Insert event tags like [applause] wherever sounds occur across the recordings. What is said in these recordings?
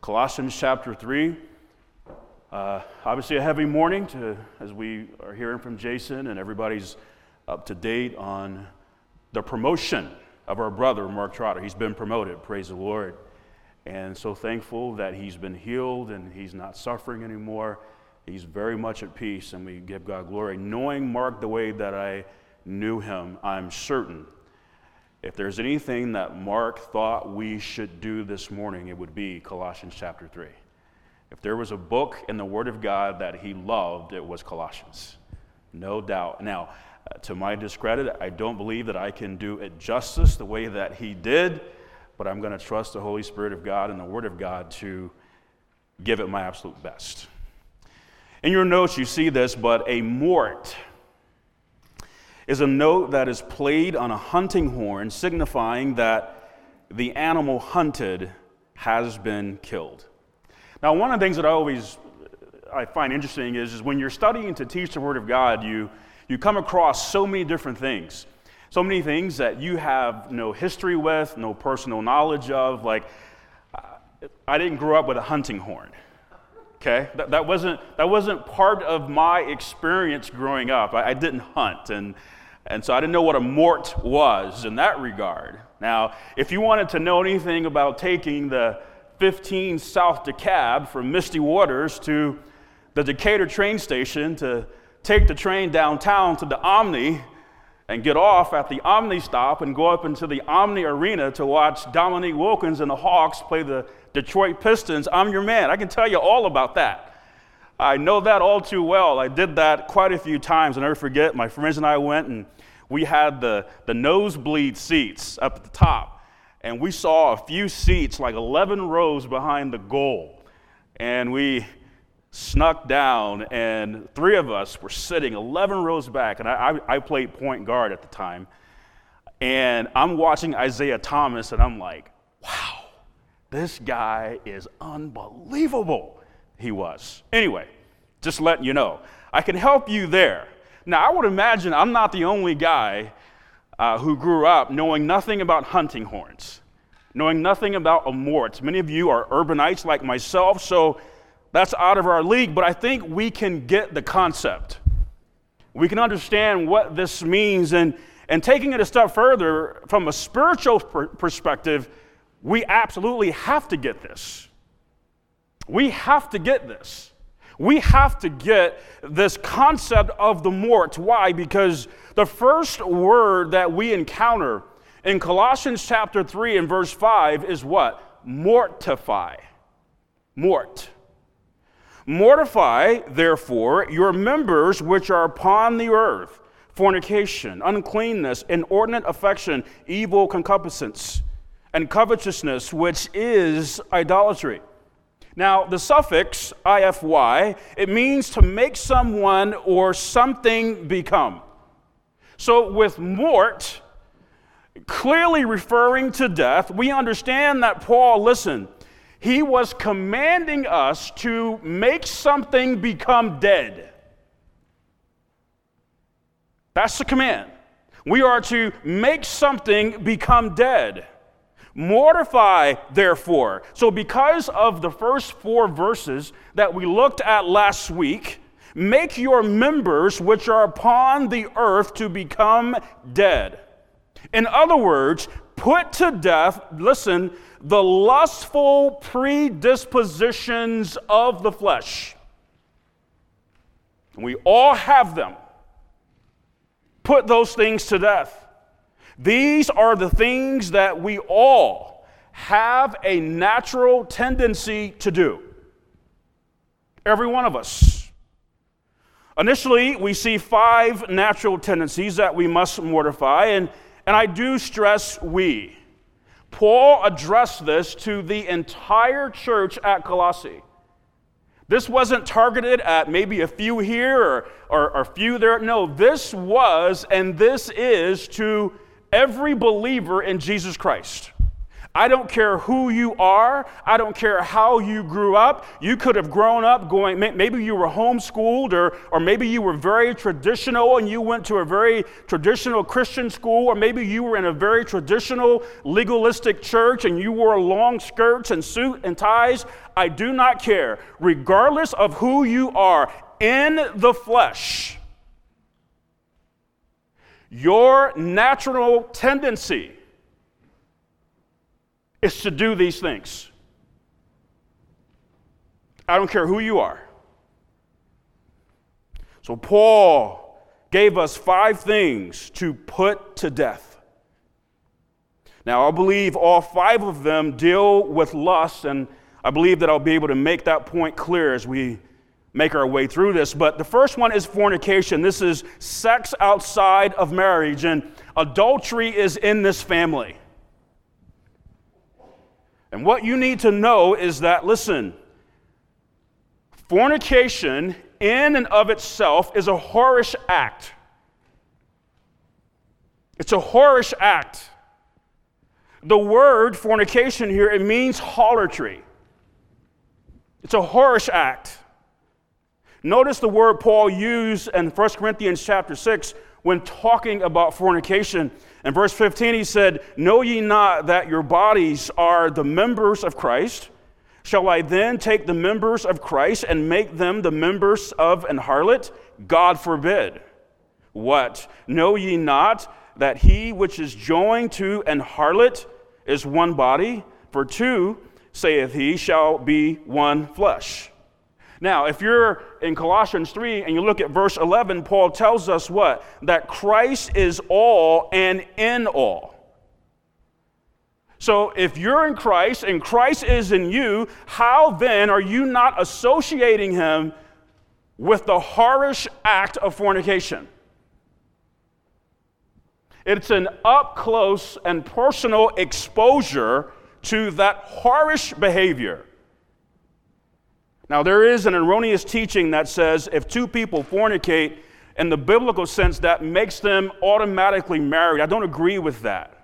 Colossians chapter 3. Uh, obviously, a heavy morning to, as we are hearing from Jason, and everybody's up to date on the promotion of our brother, Mark Trotter. He's been promoted, praise the Lord. And so thankful that he's been healed and he's not suffering anymore. He's very much at peace, and we give God glory. Knowing Mark the way that I knew him, I'm certain if there's anything that Mark thought we should do this morning, it would be Colossians chapter 3. If there was a book in the Word of God that he loved, it was Colossians. No doubt. Now, uh, to my discredit, I don't believe that I can do it justice the way that he did, but I'm going to trust the Holy Spirit of God and the Word of God to give it my absolute best. In your notes, you see this, but a mort is a note that is played on a hunting horn, signifying that the animal hunted has been killed. Now, one of the things that I always I find interesting is, is when you're studying to teach the Word of God, you, you come across so many different things. So many things that you have no history with, no personal knowledge of. Like, I didn't grow up with a hunting horn. Okay? That, that, wasn't, that wasn't part of my experience growing up. I, I didn't hunt. And and so I didn't know what a mort was in that regard. Now, if you wanted to know anything about taking the 15 South DeKalb from Misty Waters to the Decatur train station to take the train downtown to the Omni and get off at the Omni stop and go up into the Omni Arena to watch Dominique Wilkins and the Hawks play the Detroit Pistons, I'm your man. I can tell you all about that. I know that all too well. I did that quite a few times. I never forget, my friends and I went and we had the, the nosebleed seats up at the top. And we saw a few seats, like 11 rows behind the goal. And we snuck down, and three of us were sitting 11 rows back. And I, I, I played point guard at the time. And I'm watching Isiah Thomas, and I'm like, wow, this guy is unbelievable he was. Anyway, just letting you know. I can help you there. Now, I would imagine I'm not the only guy uh, who grew up knowing nothing about hunting horns, knowing nothing about a mort. Many of you are urbanites like myself, so that's out of our league, but I think we can get the concept. We can understand what this means, and, and taking it a step further, from a spiritual per- perspective, we absolutely have to get this. We have to get this. We have to get this concept of the mort. Why? Because the first word that we encounter in Colossians chapter 3 and verse 5 is what? Mortify. Mort. Mortify, therefore, your members which are upon the earth fornication, uncleanness, inordinate affection, evil concupiscence, and covetousness, which is idolatry. Now, the suffix ify, it means to make someone or something become. So, with mort, clearly referring to death, we understand that Paul, listen, he was commanding us to make something become dead. That's the command. We are to make something become dead. Mortify, therefore. So, because of the first four verses that we looked at last week, make your members which are upon the earth to become dead. In other words, put to death, listen, the lustful predispositions of the flesh. We all have them. Put those things to death. These are the things that we all have a natural tendency to do. Every one of us. Initially, we see five natural tendencies that we must mortify, and, and I do stress we. Paul addressed this to the entire church at Colossae. This wasn't targeted at maybe a few here or, or, or a few there. No, this was and this is to every believer in Jesus Christ. I don't care who you are. I don't care how you grew up. You could have grown up going, maybe you were homeschooled, or, or maybe you were very traditional and you went to a very traditional Christian school, or maybe you were in a very traditional legalistic church and you wore long skirts and suit and ties. I do not care. Regardless of who you are in the flesh, your natural tendency is to do these things. I don't care who you are. So, Paul gave us five things to put to death. Now, I believe all five of them deal with lust, and I believe that I'll be able to make that point clear as we make our way through this. But the first one is fornication. This is sex outside of marriage, and adultery is in this family. And what you need to know is that, listen, fornication in and of itself is a whorish act. It's a whorish act. The word fornication here, it means harlotry. It's a whorish act. Notice the word Paul used in 1 Corinthians chapter 6 when talking about fornication. In verse 15, he said, Know ye not that your bodies are the members of Christ? Shall I then take the members of Christ and make them the members of an harlot? God forbid. What? Know ye not that he which is joined to an harlot is one body? For two, saith he, shall be one flesh. Now, if you're in Colossians 3 and you look at verse 11, Paul tells us what? That Christ is all and in all. So, if you're in Christ and Christ is in you, how then are you not associating him with the harsh act of fornication? It's an up close and personal exposure to that harsh behavior. Now, there is an erroneous teaching that says if two people fornicate, in the biblical sense, that makes them automatically married. I don't agree with that.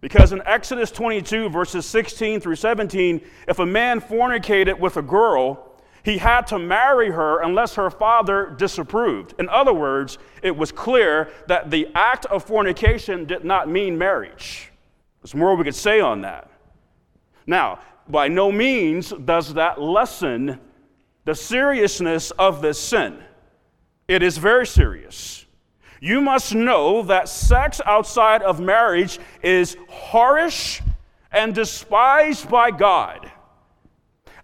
Because in Exodus 22, verses 16 through 17, if a man fornicated with a girl, he had to marry her unless her father disapproved. In other words, it was clear that the act of fornication did not mean marriage. There's more we could say on that. Now, by no means does that lessen the seriousness of this sin. It is very serious. You must know that sex outside of marriage is harsh and despised by God.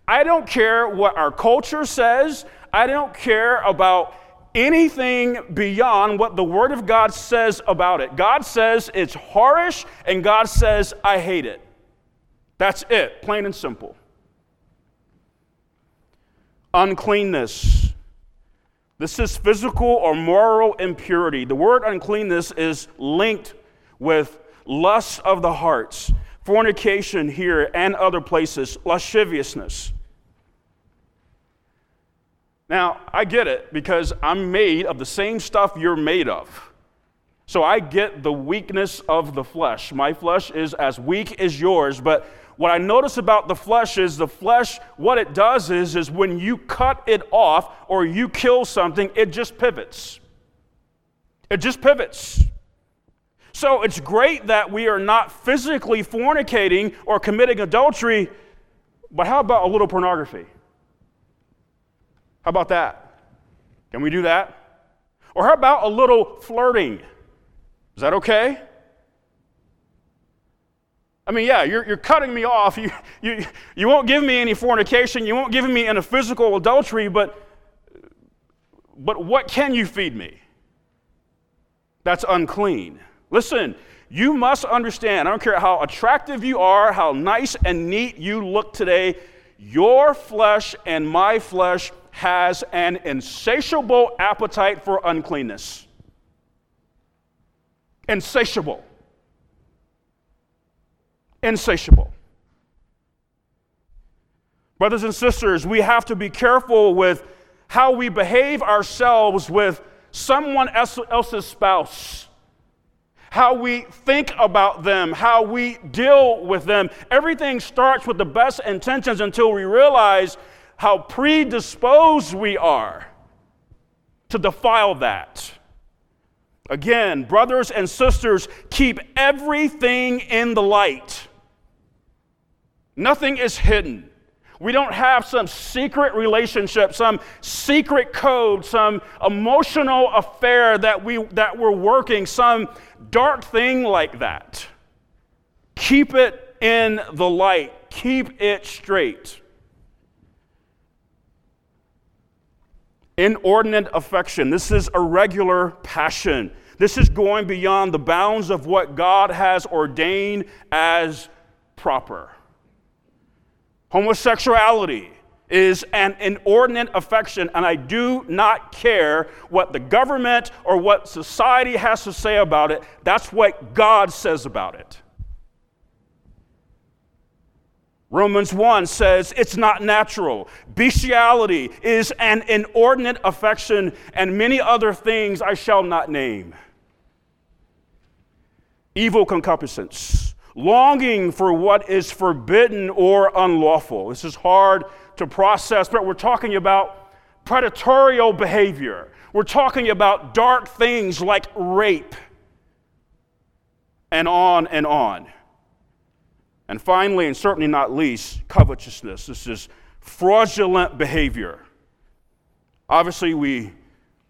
I don't care what our culture says, I don't care about anything beyond what the Word of God says about it. God says it's harsh, and God says, I hate it. That's it, plain and simple. Uncleanness. This is physical or moral impurity. The word uncleanness is linked with lust of the hearts, fornication here and other places, lasciviousness. Now, I get it because I'm made of the same stuff you're made of. So I get the weakness of the flesh. My flesh is as weak as yours, but what I notice about the flesh is the flesh, what it does is, is when you cut it off or you kill something, it just pivots. It just pivots. So it's great that we are not physically fornicating or committing adultery, but how about a little pornography? How about that? Can we do that? Or how about a little flirting? Is that okay? I mean, yeah, you're, you're cutting me off. [laughs] You, you, you won't give me any fornication. You won't give me any physical adultery, but, but what can you feed me? That's unclean. Listen, you must understand, I don't care how attractive you are, how nice and neat you look today, your flesh and my flesh has an insatiable appetite for uncleanness. Insatiable insatiable. Brothers and sisters, we have to be careful with how we behave ourselves with someone else's spouse. how we think about them, how we deal with them. Everything starts with the best intentions until we realize how predisposed we are to defile that. Again, brothers and sisters, keep everything in the light. Nothing is hidden. We don't have some secret relationship, some secret code, some emotional affair that, we, that we're working, some dark thing like that. Keep it in the light, keep it straight. Inordinate affection. This is a regular passion. This is going beyond the bounds of what God has ordained as proper. Homosexuality is an inordinate affection, and I do not care what the government or what society has to say about it. That's what God says about it. Romans 1 says it's not natural. Bestiality is an inordinate affection, and many other things I shall not name. Evil concupiscence, longing for what is forbidden or unlawful. This is hard to process, but we're talking about predatorial behavior. We're talking about dark things like rape, and on and on. And finally, and certainly not least, covetousness. This is fraudulent behavior. Obviously, we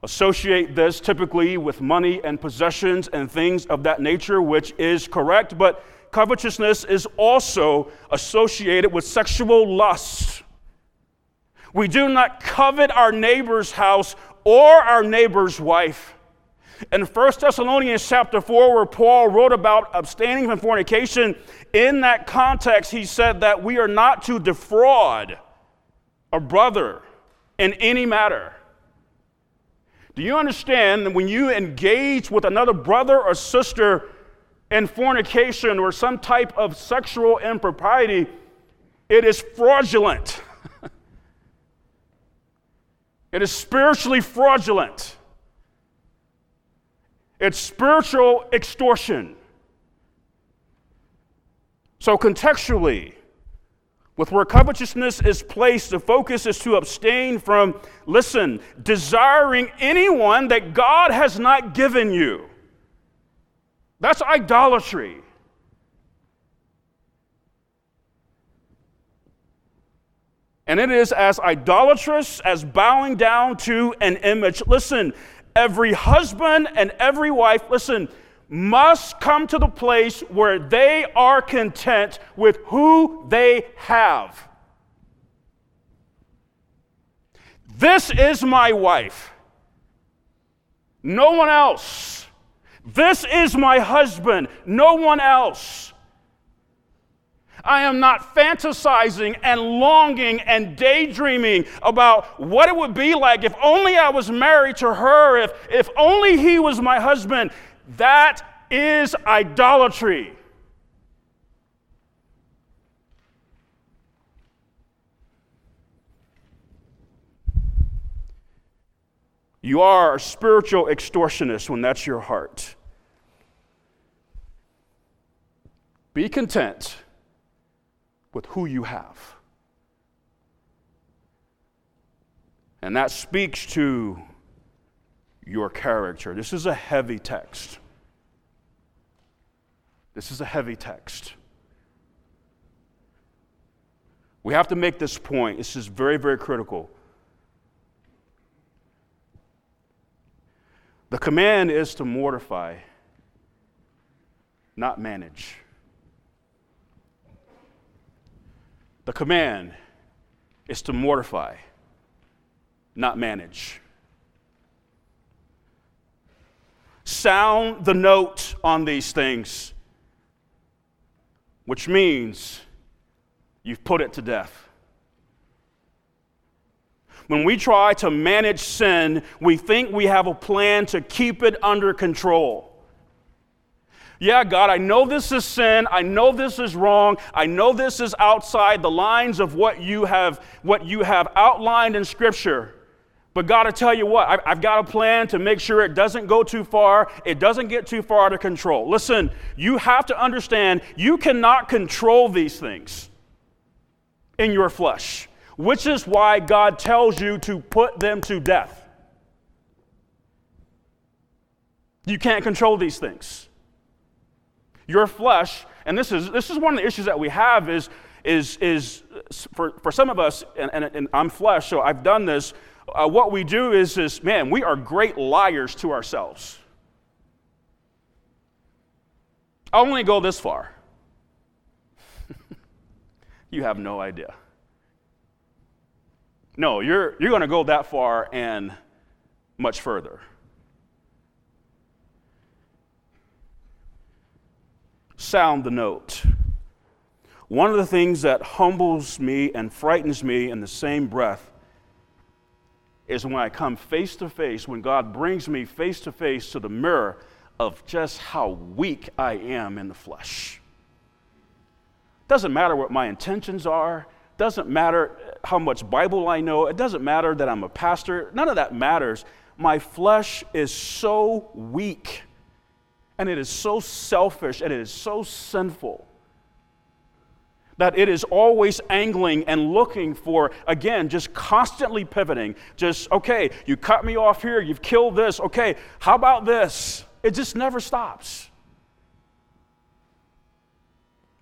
associate this typically with money and possessions and things of that nature, which is correct, but covetousness is also associated with sexual lust. We do not covet our neighbor's house or our neighbor's wife. In 1 Thessalonians chapter 4, where Paul wrote about abstaining from fornication, in that context, he said that we are not to defraud a brother in any matter. Do you understand that when you engage with another brother or sister in fornication or some type of sexual impropriety, it is fraudulent? [laughs] it is spiritually fraudulent. It's spiritual extortion. So, contextually, with where covetousness is placed, the focus is to abstain from, listen, desiring anyone that God has not given you. That's idolatry. And it is as idolatrous as bowing down to an image. Listen, every husband and every wife, listen, must come to the place where they are content with who they have. This is my wife. No one else. This is my husband. No one else. I am not fantasizing and longing and daydreaming about what it would be like if only I was married to her, if, if only he was my husband. That is idolatry. You are a spiritual extortionist when that's your heart. Be content with who you have. And that speaks to your character. This is a heavy text. This is a heavy text. We have to make this point. This is very, very critical. The command is to mortify, not manage. The command is to mortify, not manage. Sound the note on these things, which means you've put it to death. When we try to manage sin, we think we have a plan to keep it under control. Yeah, God, I know this is sin. I know this is wrong. I know this is outside the lines of what you have, what you have outlined in Scripture. But God, I tell you what, I've, got a plan to make sure it doesn't go too far, it doesn't get too far out of control. Listen, you have to understand you cannot control these things in your flesh, which is why God tells you to put them to death. You can't control these things. Your flesh, and this is, this is one of the issues that we have is, is, is for, for some of us, and, and, and I'm flesh, so I've done this uh, what we do is, is, man, we are great liars to ourselves. I'll only go this far. [laughs] you have no idea. No, you're, you're going to go that far and much further. Sound the note. One of the things that humbles me and frightens me in the same breath is when I come face to face, when God brings me face to face to the mirror of just how weak I am in the flesh. Doesn't matter what my intentions are, doesn't matter how much Bible I know, it doesn't matter that I'm a pastor, none of that matters. My flesh is so weak, and it is so selfish, and it is so sinful that it is always angling and looking for, again, just constantly pivoting. Just, okay, you cut me off here, you've killed this, okay, how about this? It just never stops.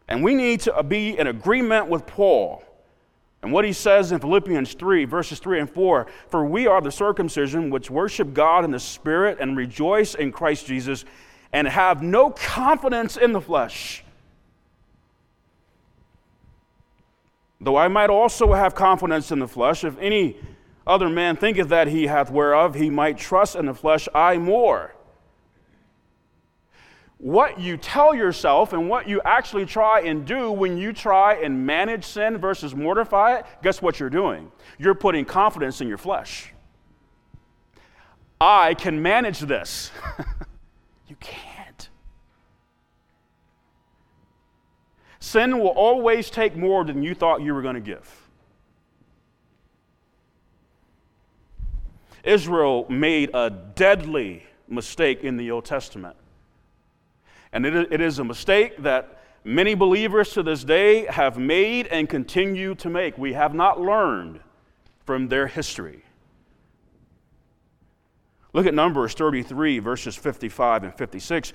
And we need to be in agreement with Paul and what he says in Philippians 3, verses 3 and 4 For we are the circumcision which worship God in the Spirit and rejoice in Christ Jesus and have no confidence in the flesh Though I might also have confidence in the flesh, if any other man thinketh that he hath whereof he might trust in the flesh, I more. What you tell yourself and what you actually try and do when you try and manage sin versus mortify it, guess what you're doing? You're putting confidence in your flesh. I can manage this. [laughs] you can't. Sin will always take more than you thought you were going to give. Israel made a deadly mistake in the Old Testament. And it is a mistake that many believers to this day have made and continue to make. We have not learned from their history. Look at Numbers 33, verses 55 and 56.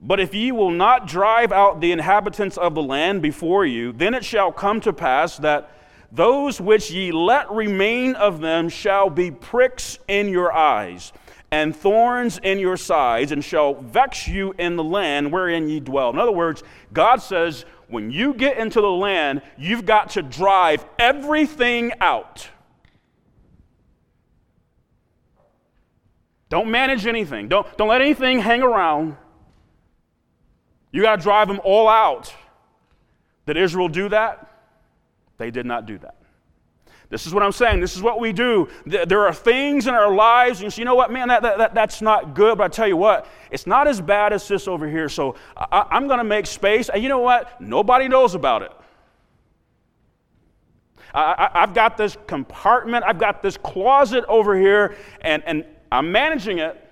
But if ye will not drive out the inhabitants of the land before you, then it shall come to pass that those which ye let remain of them shall be pricks in your eyes, and thorns in your sides, and shall vex you in the land wherein ye dwell. In other words, God says, when you get into the land, you've got to drive everything out. Don't manage anything. Don't, don't let anything hang around. You got to drive them all out. Did Israel do that? They did not do that. This is what I'm saying. This is what we do. There are things in our lives, and you know what, man, that, that, that's not good. But I tell you what, it's not as bad as this over here. So I, I'm going to make space. And you know what? Nobody knows about it. I, have got this compartment, I've got this closet over here, and, and I'm managing it.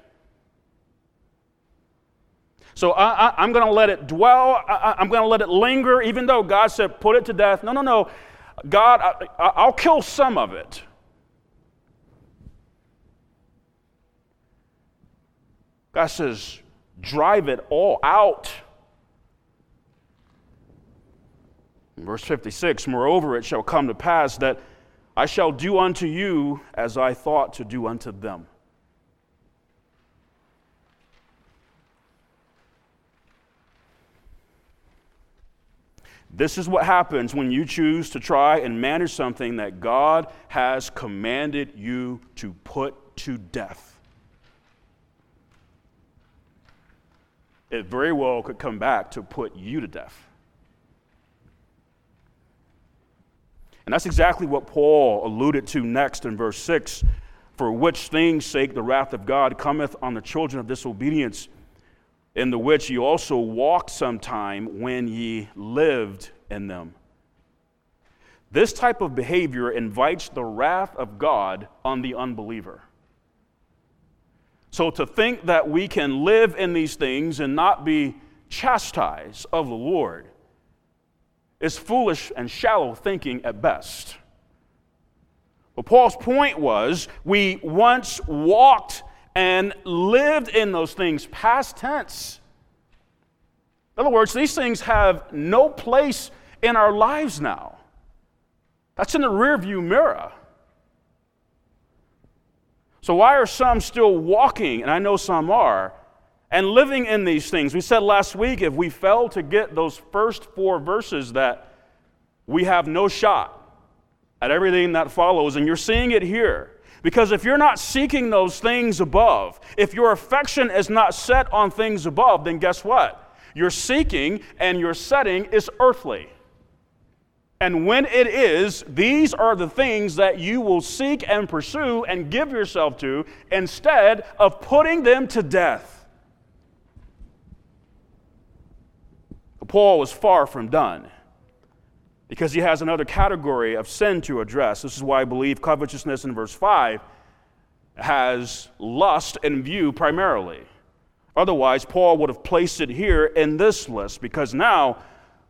So I, am going to let it dwell. I, am going to let it linger, even though God said, put it to death. No, no, no. God, I, I'll kill some of it. God says, drive it all out. verse 56 Moreover, it shall come to pass that I shall do unto you as I thought to do unto them. This is what happens when you choose to try and manage something that God has commanded you to put to death. It very well could come back to put you to death. And that's exactly what Paul alluded to next in verse 6 For which things sake the wrath of God cometh on the children of disobedience in the which ye also walked sometime when ye lived in them. This type of behavior invites the wrath of God on the unbeliever. So to think that we can live in these things and not be chastised of the Lord is foolish and shallow thinking at best. But Paul's point was we once walked and lived in those things, past tense. In other words, these things have no place in our lives now. That's in the rearview mirror. So, why are some still walking, and I know some are, and living in these things? We said last week if we fail to get those first four verses, that we have no shot at everything that follows, and you're seeing it here. Because if you're not seeking those things above, if your affection is not set on things above, then guess what? Your seeking and your setting is earthly. And when it is, these are the things that you will seek and pursue and give yourself to instead of putting them to death. Paul was far from done because he has another category of sin to address. This is why I believe covetousness in verse 5 has lust in view primarily. Otherwise, Paul would have placed it here in this list because now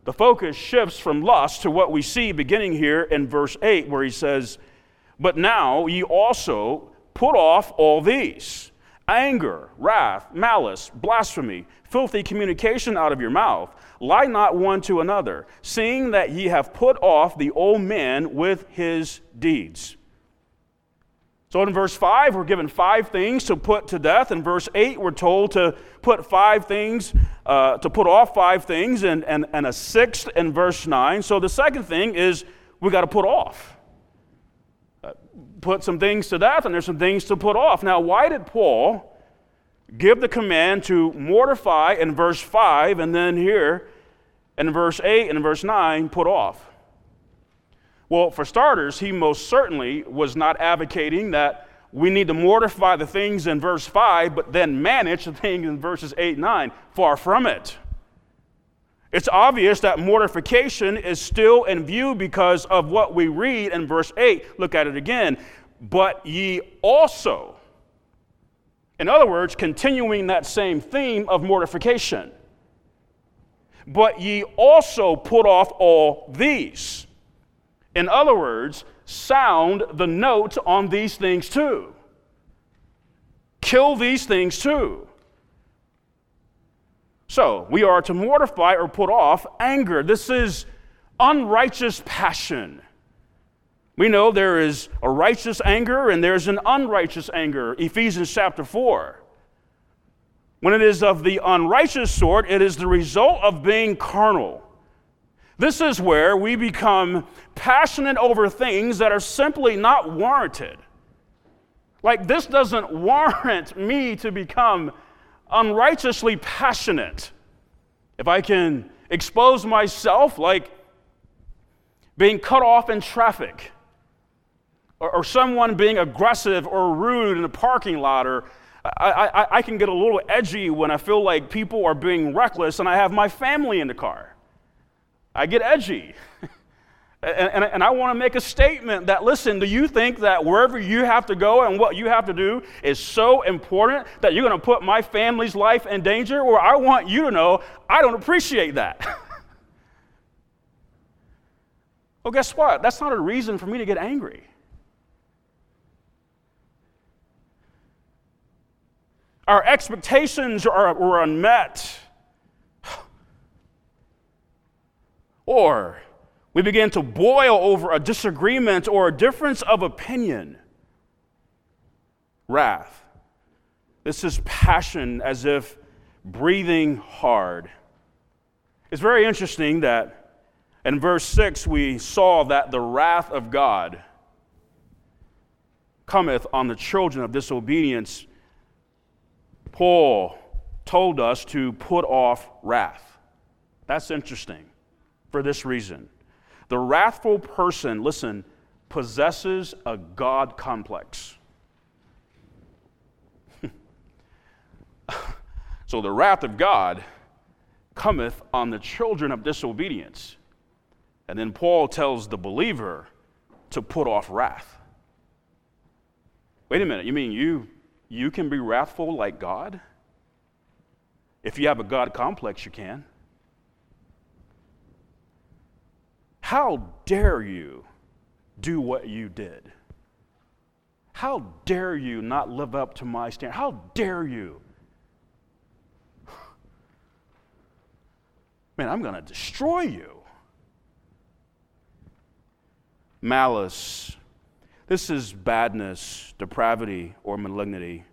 the focus shifts from lust to what we see beginning here in verse 8, where he says, But now ye also put off all these anger, wrath, malice, blasphemy, filthy communication out of your mouth. Lie not one to another, seeing that ye have put off the old man with his deeds. So in verse 5, we're given five things to put to death. In verse 8, we're told to put five things, uh, to put off five things, and, and, and a sixth in verse 9. So the second thing is we got to put off. Uh, put some things to death, and there's some things to put off. Now, why did Paul give the command to mortify in verse 5, and then here in verse 8 and verse 9, put off? Well, for starters, he most certainly was not advocating that we need to mortify the things in verse 5, but then manage the things in verses 8 and 9. Far from it. It's obvious that mortification is still in view because of what we read in verse 8. Look at it again. But ye also. In other words, continuing that same theme of mortification. But ye also put off all these. In other words, sound the note on these things too. Kill these things too. So, we are to mortify or put off anger. This is unrighteous passion. We know there is a righteous anger and there's an unrighteous anger. Ephesians chapter 4. When it is of the unrighteous sort, it is the result of being carnal. This is where we become passionate over things that are simply not warranted. Like, this doesn't [laughs] warrant me to become unrighteously passionate. If I can expose myself, like being cut off in traffic, or, or someone being aggressive or rude in a parking lot, or I, I, I can get a little edgy when I feel like people are being reckless and I have my family in the car. I get edgy. [laughs] and, and, and, I want to make a statement that listen, do you think that wherever you have to go and what you have to do is so important that you're going to put my family's life in danger? Or I want you to know I don't appreciate that. [laughs] well, guess what? That's not a reason for me to get angry. Our expectations are, were unmet. [sighs] Or we begin to boil over a disagreement or a difference of opinion. Wrath. This is passion as if breathing hard. It's very interesting that in verse 6 we saw that the wrath of God cometh on the children of disobedience. Paul told us to put off wrath. That's interesting for this reason. The wrathful person, listen, possesses a God complex. [laughs] so the wrath of God cometh on the children of disobedience. And then Paul tells the believer to put off wrath. Wait a minute, you mean you you can be wrathful like God? If you have a God complex, you can. How dare you do what you did? How dare you not live up to my standard? How dare you? [sighs] Man, I'm going to destroy you. Malice. This is badness, depravity, or malignity.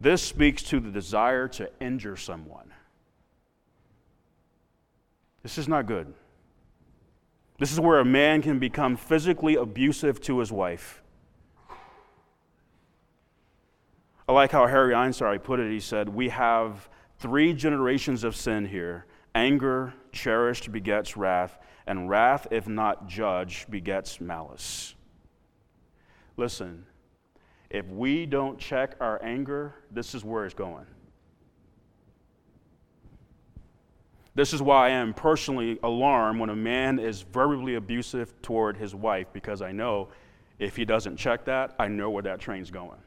This speaks to the desire to injure someone. This is not good. This is where a man can become physically abusive to his wife. I like how Harry Ironside put it. He said, We have three generations of sin here anger, cherished, begets wrath, and wrath, if not judged, begets malice. Listen, if we don't check our anger, this is where it's going. This is why I am personally alarmed when a man is verbally abusive toward his wife because I know if he doesn't check that, I know where that train's going.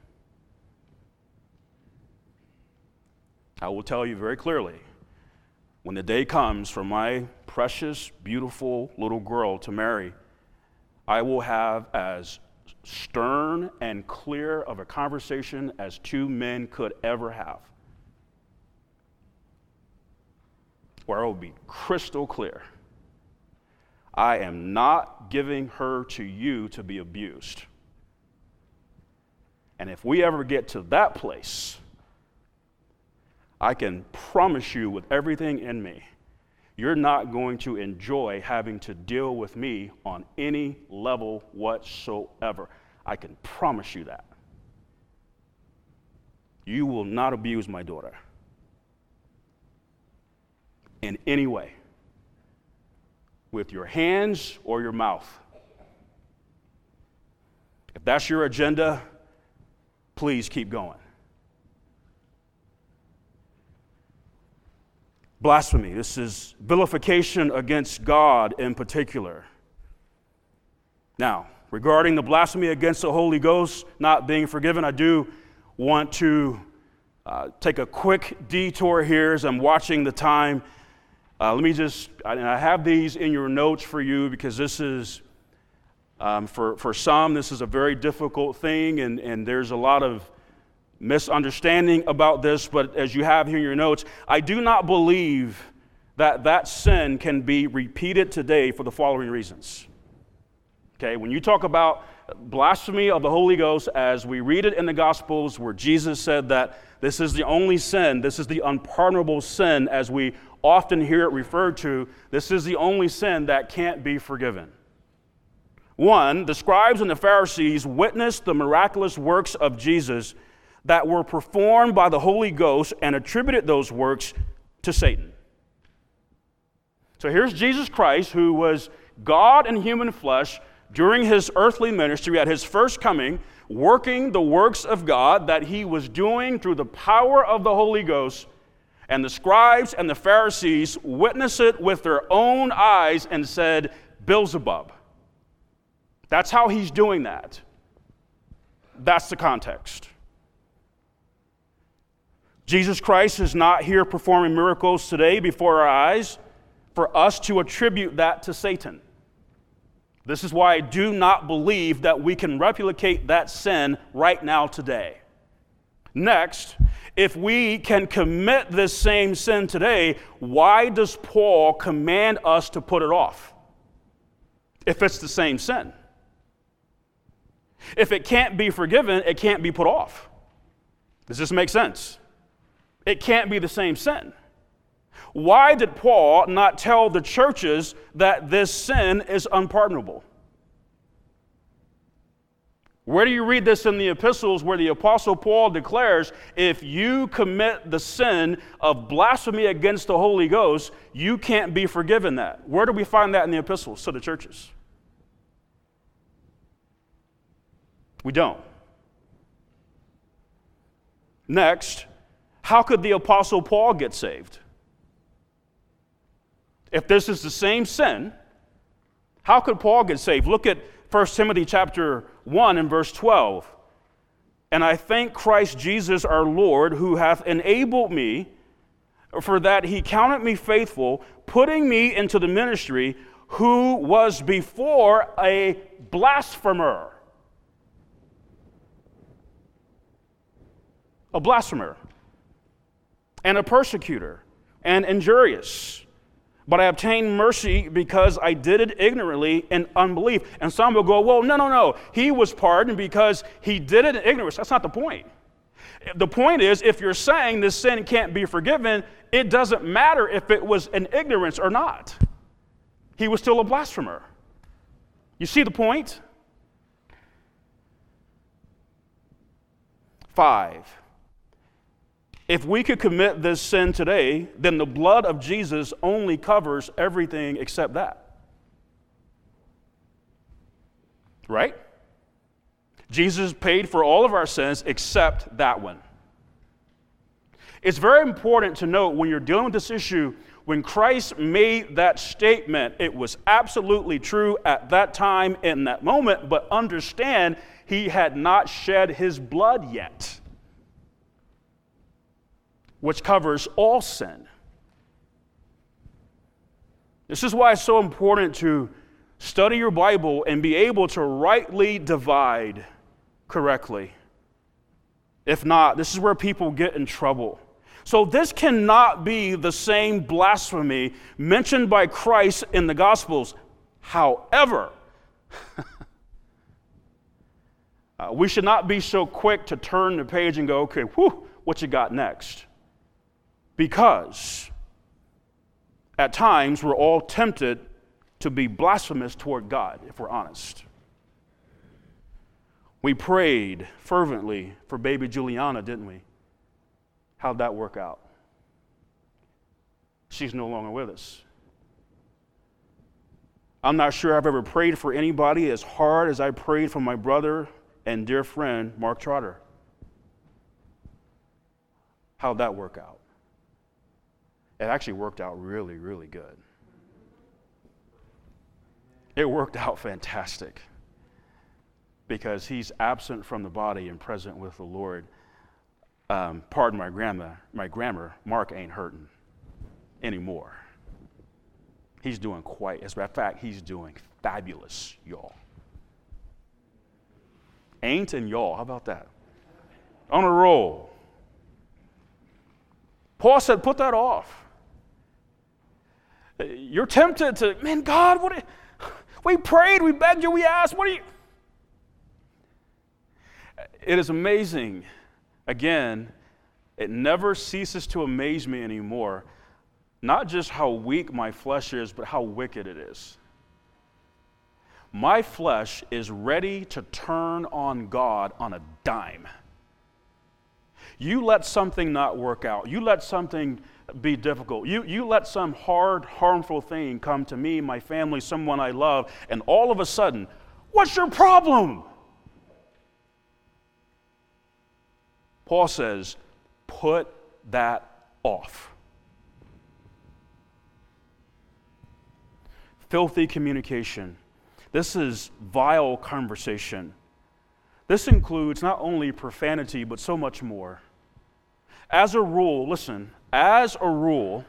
I will tell you very clearly when the day comes for my precious, beautiful little girl to marry, I will have as stern and clear of a conversation as two men could ever have. where it will be crystal clear I am not giving her to you to be abused. And if we ever get to that place, I can promise you with everything in me, you're not going to enjoy having to deal with me on any level whatsoever. I can promise you that. You will not abuse my daughter in any way with your hands or your mouth. If that's your agenda, please keep going. Blasphemy. This is vilification against God in particular. Now, regarding the blasphemy against the Holy Ghost not being forgiven, I do want to uh, take a quick detour here as I'm watching the time uh, let me just, and I have these in your notes for you because this is, um, for, for some, this is a very difficult thing, and, and there's a lot of misunderstanding about this. But as you have here in your notes, I do not believe that that sin can be repeated today for the following reasons. Okay, when you talk about blasphemy of the Holy Ghost, as we read it in the Gospels, where Jesus said that this is the only sin, this is the unpardonable sin, as we often hear it referred to, this is the only sin that can't be forgiven. One, the scribes and the Pharisees witnessed the miraculous works of Jesus that were performed by the Holy Ghost and attributed those works to Satan. So here's Jesus Christ, who was God in human flesh during his earthly ministry at his first coming, working the works of God that he was doing through the power of the Holy Ghost and the scribes and the Pharisees witnessed it with their own eyes and said, Beelzebub. That's how he's doing that. That's the context. Jesus Christ is not here performing miracles today before our eyes for us to attribute that to Satan. This is why I do not believe that we can replicate that sin right now today. Next, if we can commit this same sin today, why does Paul command us to put it off? If it's the same sin. If it can't be forgiven, it can't be put off. Does this make sense? It can't be the same sin. Why did Paul not tell the churches that this sin is unpardonable? Where do you read this in the epistles where the Apostle Paul declares if you commit the sin of blasphemy against the Holy Ghost, you can't be forgiven that? Where do we find that in the epistles to the churches? We don't. Next, how could the Apostle Paul get saved? If this is the same sin, How could Paul get saved? Look at 1 Timothy chapter 1 and verse 12. And I thank Christ Jesus our Lord, who hath enabled me, for that he counted me faithful, putting me into the ministry, who was before a blasphemer. A blasphemer, and a persecutor, and injurious but I obtained mercy because I did it ignorantly in unbelief. And some will go, well, no, no, no. He was pardoned because he did it in ignorance. That's not the point. The point is, if you're saying this sin can't be forgiven, it doesn't matter if it was in ignorance or not. He was still a blasphemer. You see the point? Five. If we could commit this sin today, then the blood of Jesus only covers everything except that. Right? Jesus paid for all of our sins except that one. It's very important to note when you're dealing with this issue, when Christ made that statement, it was absolutely true at that time in that moment, but understand he had not shed his blood yet which covers all sin. This is why it's so important to study your Bible and be able to rightly divide correctly. If not, this is where people get in trouble. So, this cannot be the same blasphemy mentioned by Christ in the Gospels. However, [laughs] uh, we should not be so quick to turn the page and go, okay, whew, what you got next? Because at times we're all tempted to be blasphemous toward God, if we're honest. We prayed fervently for baby Juliana, didn't we? How'd that work out? She's no longer with us. I'm not sure I've ever prayed for anybody as hard as I prayed for my brother and dear friend, Mark Trotter. How'd that work out? It actually worked out really, really good. It worked out fantastic because he's absent from the body and present with the Lord. Um, pardon my grammar, my grammar, Mark ain't hurting anymore. He's doing quite, as a matter of fact, he's doing fabulous, y'all. Ain't and y'all, how about that? On a roll. Paul said, put that off. You're tempted to, man, God, what? we prayed, we begged you, we asked, what are you? It is amazing. Again, it never ceases to amaze me anymore. Not just how weak my flesh is, but how wicked it is. My flesh is ready to turn on God on a dime. You let something not work out, you let something be difficult. You, you let some hard, harmful thing come to me, my family, someone I love, and all of a sudden, what's your problem? Paul says, put that off. Filthy communication. This is vile conversation. This includes not only profanity, but so much more. As a rule, listen, as a rule,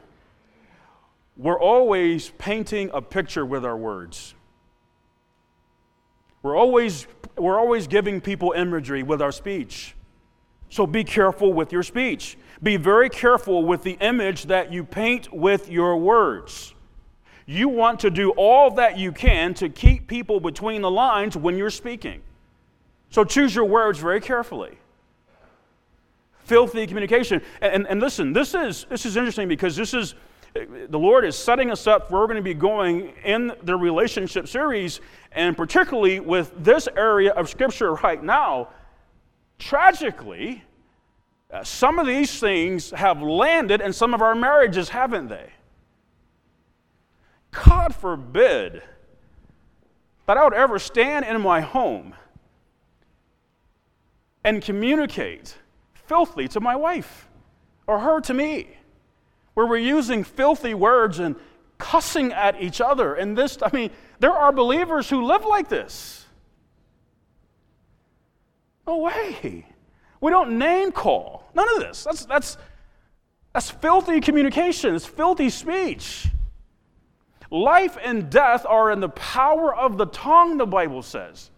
we're always painting a picture with our words. We're always, we're always giving people imagery with our speech. So be careful with your speech. Be very careful with the image that you paint with your words. You want to do all that you can to keep people between the lines when you're speaking. So choose your words very carefully filthy communication. And, and, and, listen, this is, this is interesting because this is, the Lord is setting us up where we're going to be going in the relationship series, and particularly with this area of Scripture right now. Tragically, uh, some of these things have landed in some of our marriages, haven't they? God forbid that I would ever stand in my home and communicate filthy to my wife or her to me, where we're using filthy words and cussing at each other. And this, I mean, There are believers who live like this. No way. We don't name call. None of this. That's, that's, that's filthy communication, it's filthy speech. Life and death are in the power of the tongue, the Bible says.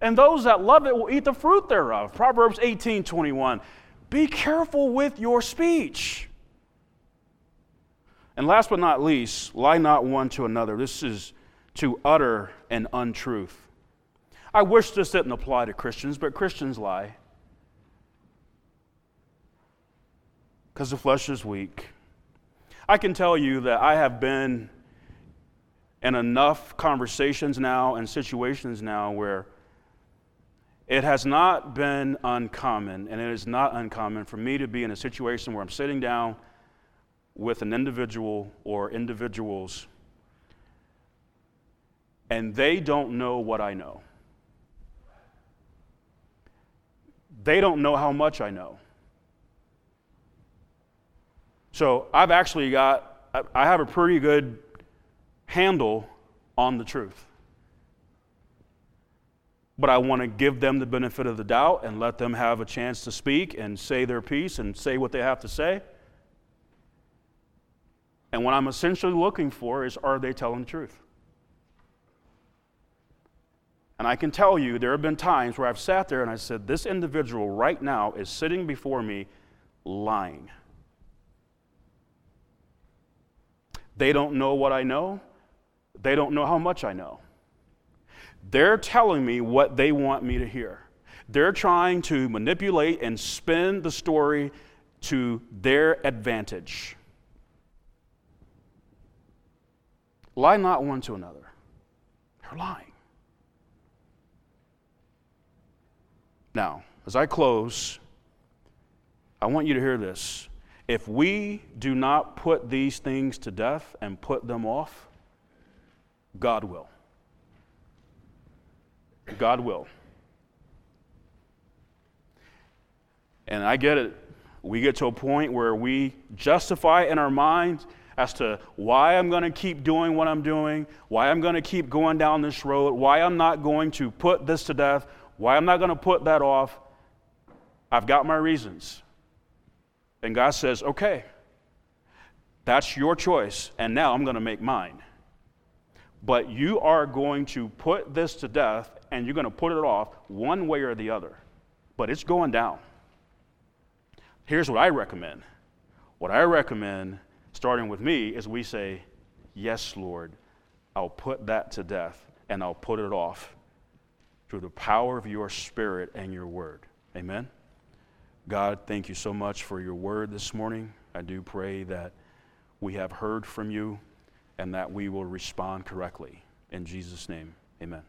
And those that love it will eat the fruit thereof. Proverbs 18 21. Be careful with your speech. And last but not least, lie not one to another. This is to utter an untruth. I wish this didn't apply to Christians, but Christians lie. Because the flesh is weak. I can tell you that I have been in enough conversations now and situations now where it has not been uncommon, and it is not uncommon for me to be in a situation where I'm sitting down with an individual or individuals, and they don't know what I know. They don't know how much I know. So I've actually got, I have a pretty good handle on the truth. But I want to give them the benefit of the doubt and let them have a chance to speak and say their piece and say what they have to say. And what I'm essentially looking for is are they telling the truth? And I can tell you, there have been times where I've sat there and I said, This individual right now is sitting before me lying. They don't know what I know, they don't know how much I know. They're telling me what they want me to hear. They're trying to manipulate and spin the story to their advantage. Lie not one to another. They're lying. Now, as I close, I want you to hear this. If we do not put these things to death and put them off, God will. God will. And I get it. We get to a point where we justify in our minds as to why I'm going to keep doing what I'm doing, why I'm going to keep going down this road, why I'm not going to put this to death, why I'm not going to put that off. I've got my reasons. And God says, okay, that's your choice, and now I'm going to make mine. But you are going to put this to death and you're going to put it off one way or the other. But it's going down. Here's what I recommend. What I recommend, starting with me, is we say, Yes, Lord, I'll put that to death and I'll put it off through the power of your Spirit and your word. Amen. God, thank you so much for your word this morning. I do pray that we have heard from you and that we will respond correctly. In Jesus' name, amen.